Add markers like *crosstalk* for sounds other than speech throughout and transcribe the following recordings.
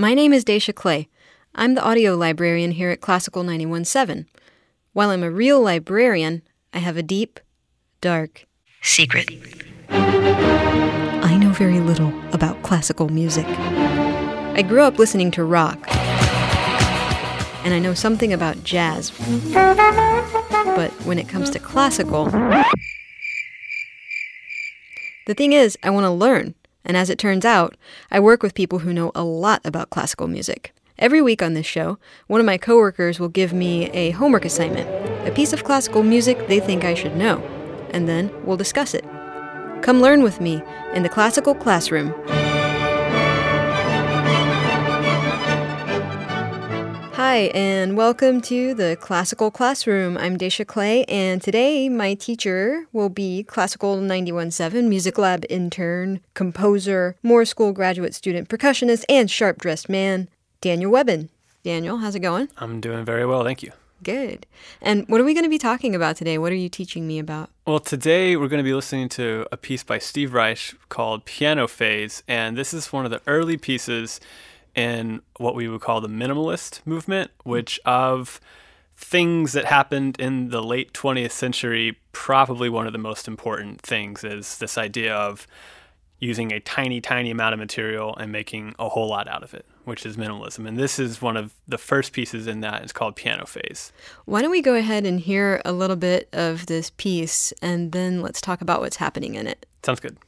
My name is Dacia Clay. I'm the audio librarian here at Classical 917. While I'm a real librarian, I have a deep, dark secret. I know very little about classical music. I grew up listening to rock, and I know something about jazz. But when it comes to classical, the thing is, I want to learn. And as it turns out, I work with people who know a lot about classical music. Every week on this show, one of my coworkers will give me a homework assignment, a piece of classical music they think I should know, and then we'll discuss it. Come learn with me in the classical classroom. Hi, and welcome to the Classical Classroom. I'm Dacia Clay, and today my teacher will be Classical 917 Music Lab intern, composer, Moores School graduate student, percussionist, and sharp dressed man, Daniel Webbon. Daniel, how's it going? I'm doing very well, thank you. Good. And what are we going to be talking about today? What are you teaching me about? Well, today we're going to be listening to a piece by Steve Reich called Piano Phase, and this is one of the early pieces in what we would call the minimalist movement, which of things that happened in the late 20th century, probably one of the most important things is this idea of using a tiny, tiny amount of material and making a whole lot out of it, which is minimalism. And this is one of the first pieces in that. It's called Piano Phase. Why don't we go ahead and hear a little bit of this piece and then let's talk about what's happening in it? Sounds good.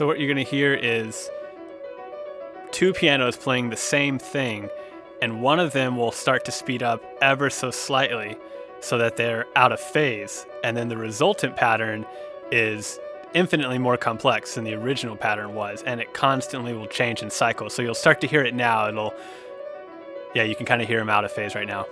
So what you're going to hear is two pianos playing the same thing, and one of them will start to speed up ever so slightly so that they're out of phase. And then the resultant pattern is infinitely more complex than the original pattern was, and it constantly will change in cycle. So you'll start to hear it now. It'll, yeah, you can kind of hear them out of phase right now.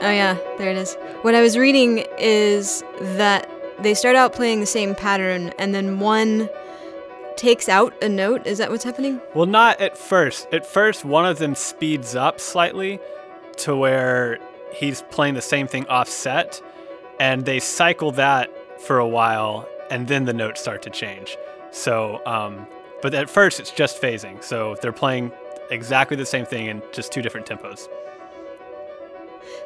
Oh, yeah, there it is. What I was reading is that they start out playing the same pattern and then one takes out a note. Is that what's happening? Well, not at first. At first, one of them speeds up slightly to where he's playing the same thing offset, and they cycle that for a while, and then the notes start to change. So, um, but at first, it's just phasing. So they're playing exactly the same thing in just two different tempos.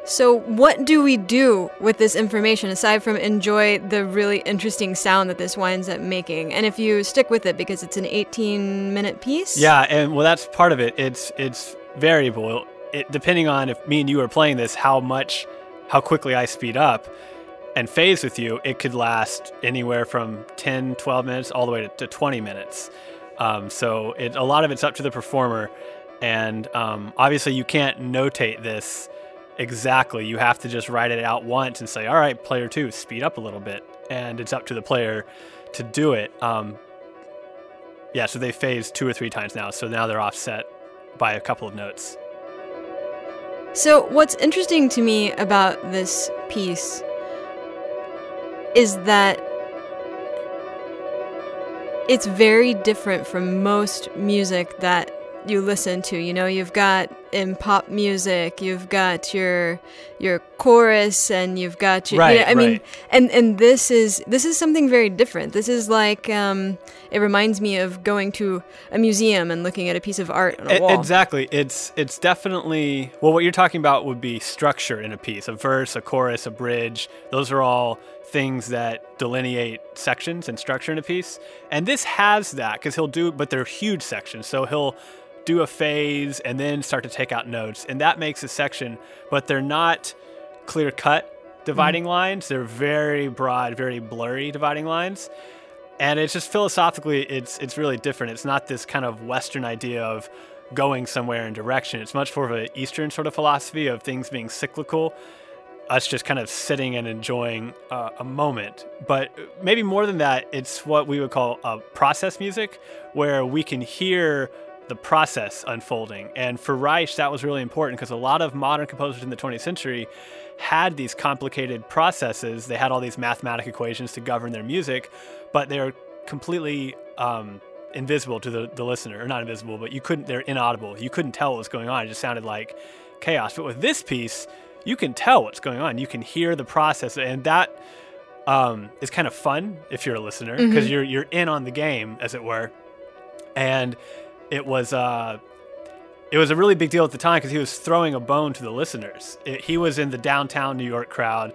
So, what do we do with this information aside from enjoy the really interesting sound that this winds up making? And if you stick with it because it's an 18 minute piece? Yeah, and well, that's part of it. It's it's variable. It, depending on if me and you are playing this, how much, how quickly I speed up and phase with you, it could last anywhere from 10, 12 minutes all the way to, to 20 minutes. Um, so it, a lot of it's up to the performer. And um, obviously, you can't notate this exactly. You have to just write it out once and say, all right, player two, speed up a little bit. And it's up to the player to do it. Um, yeah, so they phase two or three times now. So now they're offset by a couple of notes. So, what's interesting to me about this piece is that it's very different from most music that you listen to. You know, you've got in pop music, you've got your your chorus, and you've got your. Right, you know, I right. mean, and and this is this is something very different. This is like um, it reminds me of going to a museum and looking at a piece of art on a E- wall. Exactly. It's it's definitely well. What you're talking about would be structure in a piece: a verse, a chorus, a bridge. Those are all things that delineate sections and structure in a piece. And this has that because he'll do, but they're huge sections. So he'll do a phase and then start to take out notes, and that makes a section. But they're not clear cut dividing lines. They're very broad, very blurry dividing lines. And it's just philosophically it's it's really different. It's not this kind of western idea of going somewhere in direction. It's much more of an eastern sort of philosophy of things being cyclical us just kind of sitting and enjoying uh, a moment. But maybe more than that it's what we would call uh, process music where we can hear the process unfolding. And for Reich, that was really important because a lot of modern composers in the 20th century had these complicated processes. They had all these mathematical equations to govern their music, but they're completely um, invisible to the, the listener, or not invisible, but you couldn't, they're inaudible. You couldn't tell what was going on. It just sounded like chaos. But with this piece, you can tell what's going on. You can hear the process, and that um, is kind of fun if you're a listener because Mm-hmm. you're you're in on the game, as it were. And it was uh, it was a really big deal at the time because he was throwing a bone to the listeners. It, he was in the downtown New York crowd,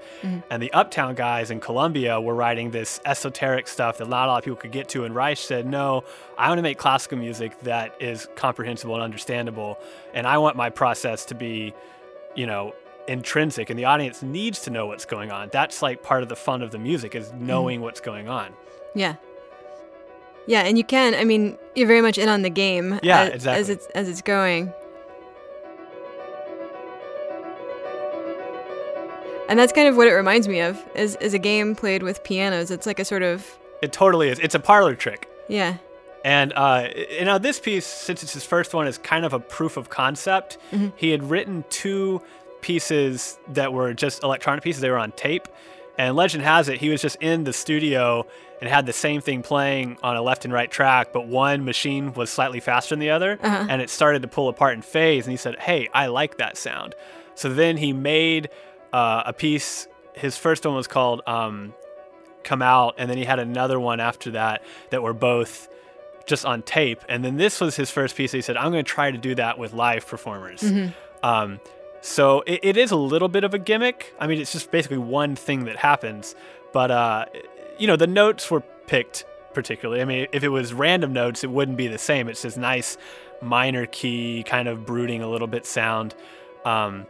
and the uptown guys in Columbia were writing this esoteric stuff that not a lot of people could get to. And Reich said, "No, I want to make classical music that is comprehensible and understandable, and I want my process to be, you know." intrinsic and the audience needs to know what's going on that's like part of the fun of the music is knowing what's going on Yeah. Yeah, and you can. I mean, you're very much in on the game. Yeah, as, exactly. As it's as it's going. And that's kind of what it reminds me of. Is is a game played with pianos. It's like a sort of it totally is it's a parlor trick yeah. And uh, you know, this piece, since it's his first one, is kind of a proof of concept. He had written two pieces that were just electronic pieces; they were on tape. And legend has it, he was just in the studio and had the same thing playing on a left and right track, but one machine was slightly faster than the other, and it started to pull apart in phase. And he said, "Hey, I like that sound." So then he made uh, a piece. His first one was called um, "Come Out," and then he had another one after that that were both just on tape. And then this was his first piece. He said, I'm going to try to do that with live performers. Um, so it, it is a little bit of a gimmick. I mean, it's just basically one thing that happens. But, uh, you know, the notes were picked particularly. I mean, if it was random notes, it wouldn't be the same. It's this nice minor key, kind of brooding a little bit sound. Um,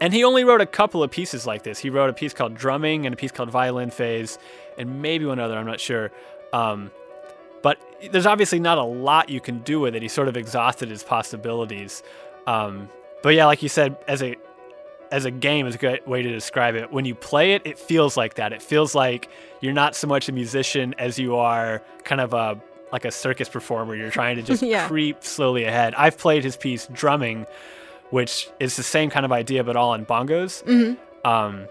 and he only wrote a couple of pieces like this. He wrote a piece called Drumming and a piece called Violin Phase, and maybe one other, I'm not sure. Um, but there's obviously not a lot you can do with it. He sort of exhausted his possibilities. Um, but yeah, like you said, as a as a game is a good way to describe it. When you play it, it feels like that. It feels like you're not so much a musician as you are kind of a like a circus performer. You're trying to *laughs* just Yeah. creep slowly ahead. I've played his piece drumming, which is the same kind of idea but all on bongos. Um,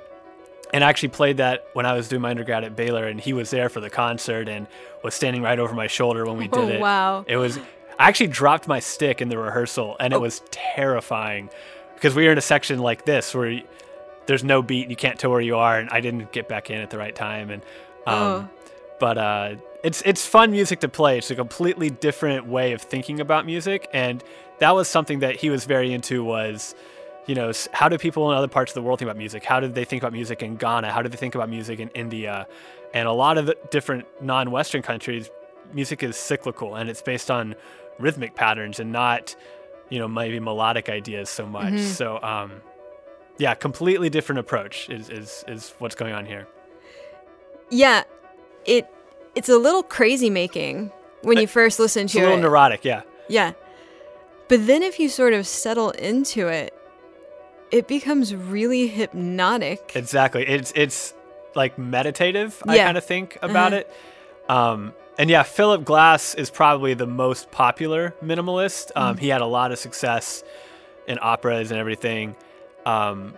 and I actually played that when I was doing my undergrad at Baylor, and he was there for the concert and was standing right over my shoulder when we did Oh, it. wow. It was. I actually dropped my stick in the rehearsal, and it was terrifying because we were in a section like this where there's no beat, and you can't tell where you are, and I didn't get back in at the right time, and um, Oh. but uh, it's it's fun music to play. It's a completely different way of thinking about music, and that was something that he was very into. Was you know how do people in other parts of the world think about music? How did they think about music in Ghana? How did they think about music in India? And a lot of the different non-Western countries, music is cyclical, and it's based on rhythmic patterns and not you know maybe melodic ideas so much. So um, yeah, completely different approach is is is what's going on here. Yeah, it it's a little crazy making when you first listen to it. It's a little it. neurotic, yeah. yeah, but then if you sort of settle into it, it becomes really hypnotic. Exactly. It's it's like meditative. I kind of think about it. Um, and yeah, Philip Glass is probably the most popular minimalist. Um, He had a lot of success in operas and everything. Um,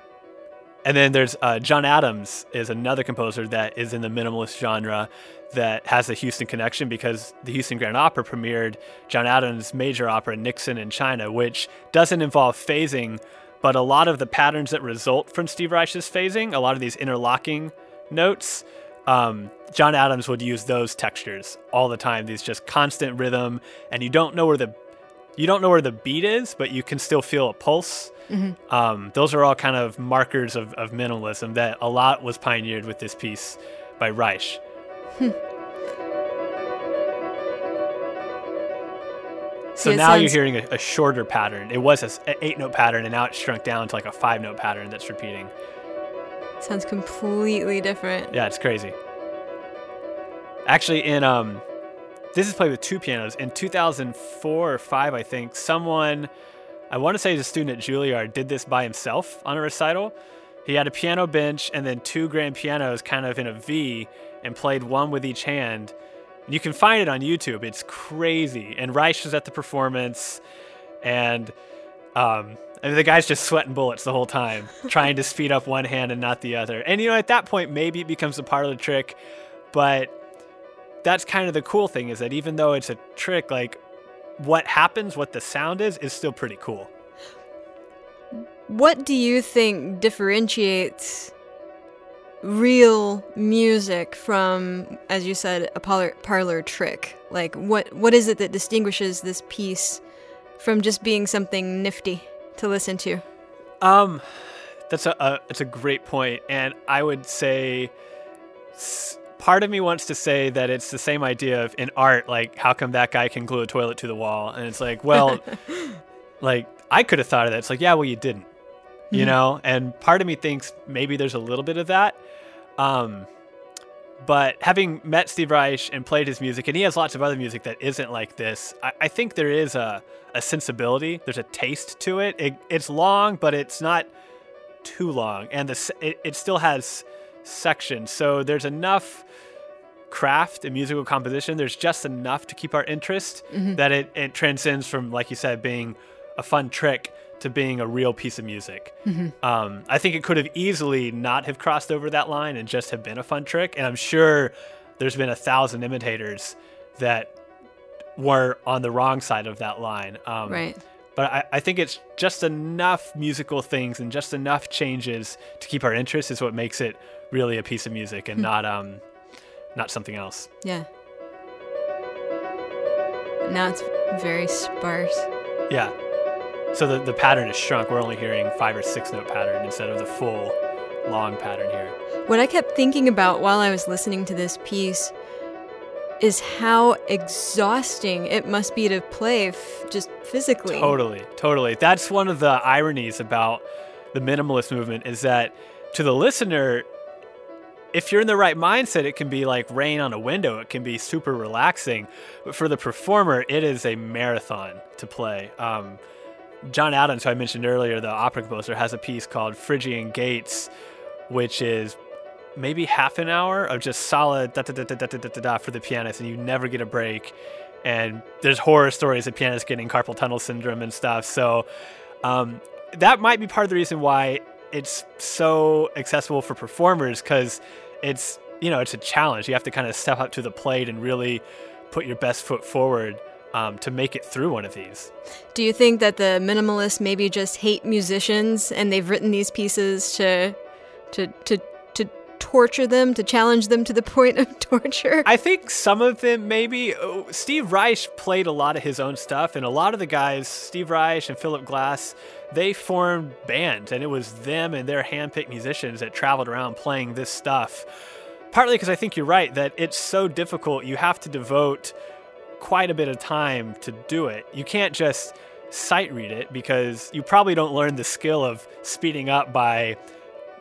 and then there's uh, John Adams is another composer that is in the minimalist genre that has a Houston connection because the Houston Grand Opera premiered John Adams' major opera Nixon in China, which doesn't involve phasing, but a lot of the patterns that result from Steve Reich's phasing, a lot of these interlocking notes, um, John Adams would use those textures all the time. These just constant rhythm, and you don't know where the you don't know where the beat is, but you can still feel a pulse. Um, those are all kind of markers of, of minimalism that a lot was pioneered with this piece by Reich. So See, it now you're hearing a, a shorter pattern. It was an eight note pattern, and now it's shrunk down to like a five note pattern that's repeating. Sounds completely different. Yeah, it's crazy. Actually, in um, this is played with two pianos. In 2004 or five, I think someone, I want to say, a student at Juilliard, did this by himself on a recital. He had a piano bench and then two grand pianos, kind of in a V, and played one with each hand. you can find it on YouTube. It's crazy. And Reich was at the performance, and um, I mean, the guy's just sweating bullets the whole time, trying to speed up one hand and not the other. And you know, at that point, maybe it becomes a the trick, but that's kind of the cool thing is that even though it's a trick, like what happens, what the sound is, is still pretty cool. What do you think differentiates real music from, as you said, a parlor, parlor trick? Like, what what is it that distinguishes this piece from just being something nifty to listen to? Um, that's a, a that's a great point, and I would say. S- part of me wants to say that it's the same idea of in art, like how come that guy can glue a toilet to the wall? And it's like, well, *laughs* like I could have thought of that. It's like, yeah, well, you didn't, you Mhm. know. And part of me thinks maybe there's a little bit of that. Um, but having met Steve Reich and played his music, and he has lots of other music that isn't like this, I, I think there is a, a sensibility. There's a taste to it. it. It's long, but it's not too long, and the it, it still has sections. So there's enough craft and musical composition. There's just enough to keep our interest mm-hmm. that it, it transcends from, like you said, being a fun trick to being a real piece of music. Um, I think it could have easily not have crossed over that line and just have been a fun trick. And I'm sure there's been a thousand imitators that were on the wrong side of that line. Um, Right. But I, I think it's just enough musical things and just enough changes to keep our interest is what makes it really a piece of music and not um not something else. Yeah. Now it's very sparse. Yeah. So the, the pattern is shrunk. We're only hearing five or six note pattern instead of the full long pattern here. What I kept thinking about while I was listening to this piece is how exhausting it must be to play f- just physically. Totally, totally. That's one of the ironies about the minimalist movement is that to the listener, if you're in the right mindset, it can be like rain on a window. It can be super relaxing. But for the performer, it is a marathon to play. Um, John Adams, who I mentioned earlier, the opera composer, has a piece called Phrygian Gates, which is maybe half an hour of just solid da da da da da da da, da for the pianist, and you never get a break. And there's horror stories of pianists getting carpal tunnel syndrome and stuff. So um, that might be part of the reason why it's so accessible for performers because it's you know it's a challenge. You have to kind of step up to the plate and really put your best foot forward um, to make it through one of these. Do you think that the minimalists maybe just hate musicians and they've written these pieces to to to to torture them, to challenge them to the *laughs* point of torture? I think some of them maybe. Steve Reich played a lot of his own stuff, and a lot of the guys, Steve Reich and Philip Glass, they formed bands, and it was them and their handpicked musicians that traveled around playing this stuff. Partly because I think you're right that it's so difficult. You have to devote quite a bit of time to do it. You can't just sight read it because you probably don't learn the skill of speeding up by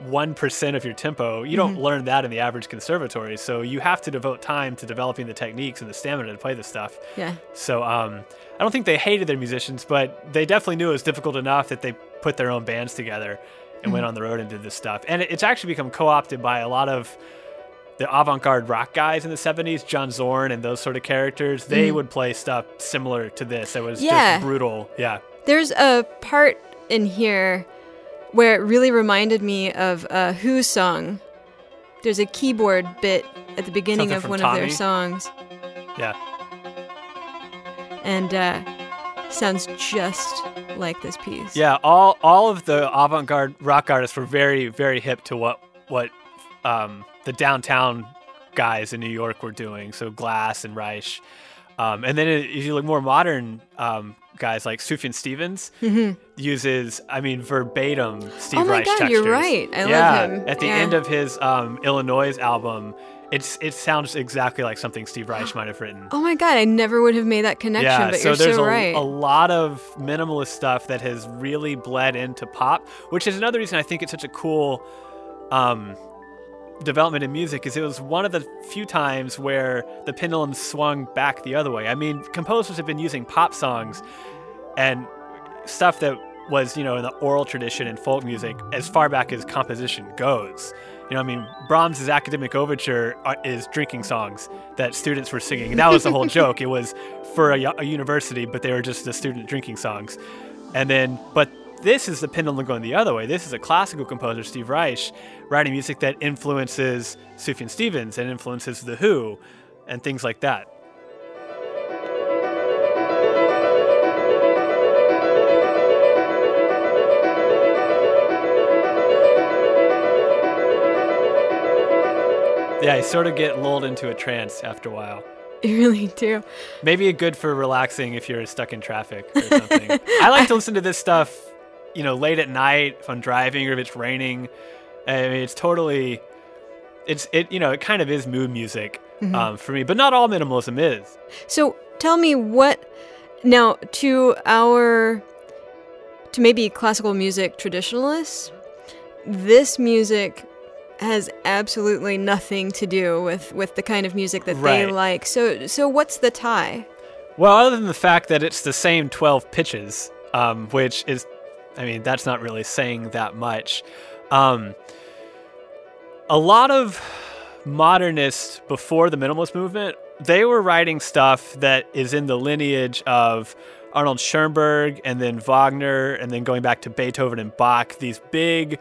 1% of your tempo. You don't learn that in the average conservatory. So you have to devote time to developing the techniques and the stamina to play this stuff. yeah. So um, I don't think they hated their musicians, but they definitely knew it was difficult enough that they put their own bands together and went on the road and did this stuff. And it's actually become co opted by a lot of the avant garde rock guys in the 70s, John Zorn and those sort of characters. They would play stuff similar to this. It was Yeah. just brutal. Yeah. There's a part in here where it really reminded me of a Who song. There's a keyboard bit at the beginning Something of one of their songs, Yeah. and uh, sounds just like this piece. Yeah, all all of the avant-garde rock artists were very very hip to what what um, the downtown guys in New York were doing. So Glass and Reich, um, and then if you look more modern um, guys like Sufjan Stevens uses, I mean, verbatim Steve Mm-hmm. Oh my Reich God, textures. you're right. I love yeah, him. At the Yeah. end of his um, Illinois album, it's it sounds exactly like something Steve Reich *gasps* might have written. Oh my god, I never would have made that connection, Yeah, but so you're there's so a, right. a lot of minimalist stuff that has really bled into pop, which is another reason I think it's such a cool um, development in music. Is it was one of the few times where the pendulum swung back the other way. I mean, composers have been using pop songs and stuff that was you know in the oral tradition and folk music as far back as composition goes. You know, I mean, Brahms' academic overture uh, is drinking songs that students were singing. That was the whole *laughs* joke. It was for a, a university, but they were just the student drinking songs. And then, but this is the pendulum going the other way. This is a classical composer, Steve Reich, writing music that influences Sufjan Stevens and influences The Who and things like that. Yeah, you sort of get lulled into a trance after a while. *laughs* You really do. Maybe good for relaxing if you're stuck in traffic or something. I like to listen to this stuff, you know, late at night if I'm driving or if it's raining. I mean, it's totally, it's it. You know, it kind of is mood music Mm-hmm. um, for me, but not all minimalism is. So tell me what now to our to maybe classical music traditionalists, this music has absolutely nothing to do with with the kind of music that they like. So so what's the tie? Well, other than the fact that it's the same 12 pitches, um, which is, I mean, that's not really saying that much. Um, a lot of modernists before the minimalist movement, they were writing stuff that is in the lineage of Arnold Schoenberg and then Wagner and then going back to Beethoven and Bach, these big,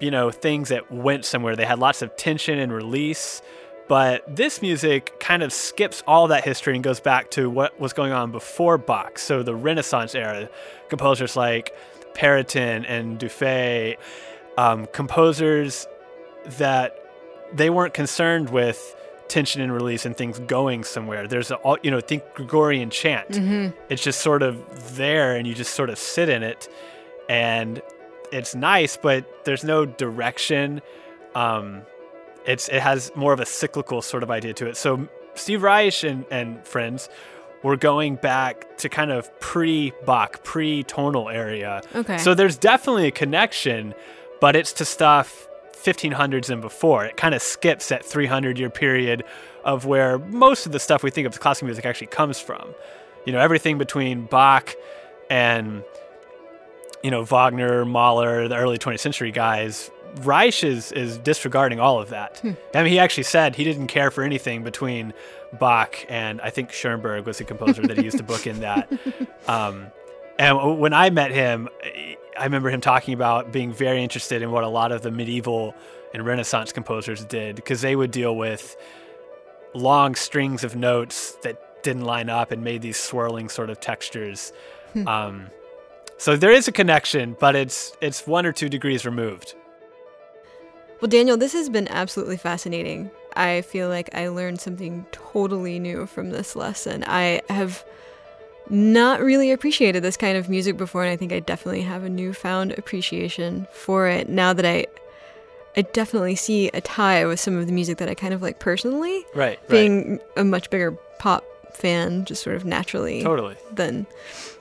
you know, things that went somewhere. They had lots of tension and release. But this music kind of skips all that history and goes back to what was going on before Bach. So the Renaissance era, composers like Perotin and Dufay, um, composers that they weren't concerned with tension and release and things going somewhere. There's a, all you know, think Gregorian chant. It's just sort of there, and you just sort of sit in it, and it's nice, but there's no direction. Um, it's it has more of a cyclical sort of idea to it. So Steve Reich and, and friends were going back to kind of pre-Bach, pre-tonal area. Okay. So there's definitely a connection, but it's to stuff 1500s and before. It kind of skips that 300 year period of where most of the stuff we think of as classical music actually comes from. You know, everything between Bach and you know Wagner, Mahler, the early 20th century guys. Reich is, is disregarding all of that. Hmm. I mean, he actually said he didn't care for anything between Bach and I think Schoenberg was the composer that he used to book in that. *laughs* Um, and when I met him, I remember him talking about being very interested in what a lot of the medieval and Renaissance composers did because they would deal with long strings of notes that didn't line up and made these swirling sort of textures. Um, so there is a connection, but it's it's one or two degrees removed. Well, Daniel, this has been absolutely fascinating. I feel like I learned something totally new from this lesson. I have not really appreciated this kind of music before, and I think I definitely have a newfound appreciation for it now that I I definitely see a tie with some of the music that I kind of like personally, Right. right. being a much bigger pop fan, just sort of naturally Totally. than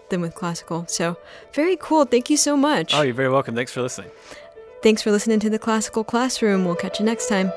than with classical. So very cool. Thank you so much. Oh, you're very welcome. Thanks for listening. Thanks for listening to the Classical Classroom. We'll catch you next time.